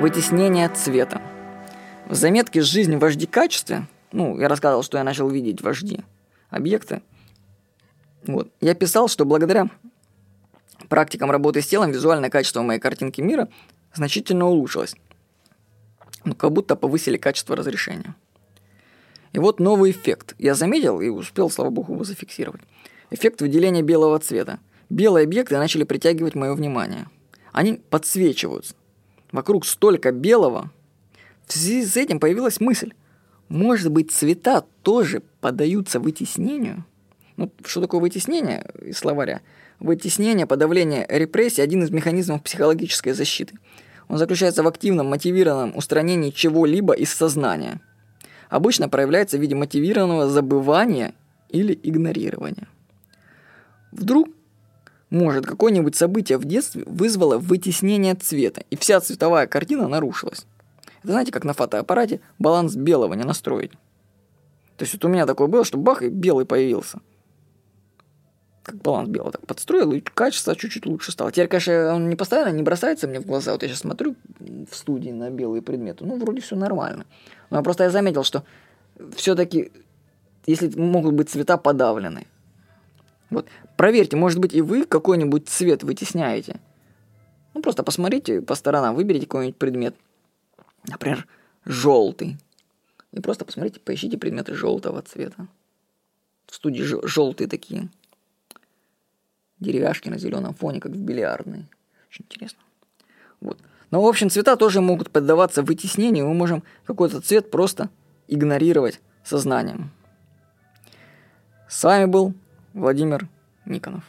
Вытеснение цвета. В заметке «Жизнь в вожди качестве» ну, я рассказывал, что я начал видеть вожди объекты. Вот. Я писал, что благодаря практикам работы с телом визуальное качество моей картинки мира значительно улучшилось. Ну, как будто повысили качество разрешения. И вот новый эффект. Я заметил и успел, слава богу, его зафиксировать. Эффект выделения белого цвета. Белые объекты начали притягивать мое внимание. Они подсвечиваются. Вокруг столько белого. В связи с этим появилась мысль. Может быть, цвета тоже поддаются вытеснению? Ну, что такое вытеснение из словаря? Вытеснение, подавление репрессий – один из механизмов психологической защиты. Он заключается в активном, мотивированном устранении чего-либо из сознания. Обычно проявляется в виде мотивированного забывания или игнорирования. Вдруг, может, какое-нибудь событие в детстве вызвало вытеснение цвета, и вся цветовая картина нарушилась. Это знаете, как на фотоаппарате баланс белого не настроить. То есть вот у меня такое было, что бах, и белый появился – как баланс белого так подстроил, и качество чуть-чуть лучше стало. Теперь, конечно, он не постоянно не бросается мне в глаза. Вот я сейчас смотрю в студии на белые предметы, ну, вроде все нормально. Но просто я заметил, что все-таки, если могут быть цвета подавлены, вот, проверьте, может быть, и вы какой-нибудь цвет вытесняете. Ну, просто посмотрите по сторонам, выберите какой-нибудь предмет. Например, желтый. И просто посмотрите, поищите предметы желтого цвета. В студии желтые такие деревяшки на зеленом фоне, как в бильярдной. Очень интересно. Вот. Но, в общем, цвета тоже могут поддаваться вытеснению, мы можем какой-то цвет просто игнорировать сознанием. С вами был Владимир Никонов.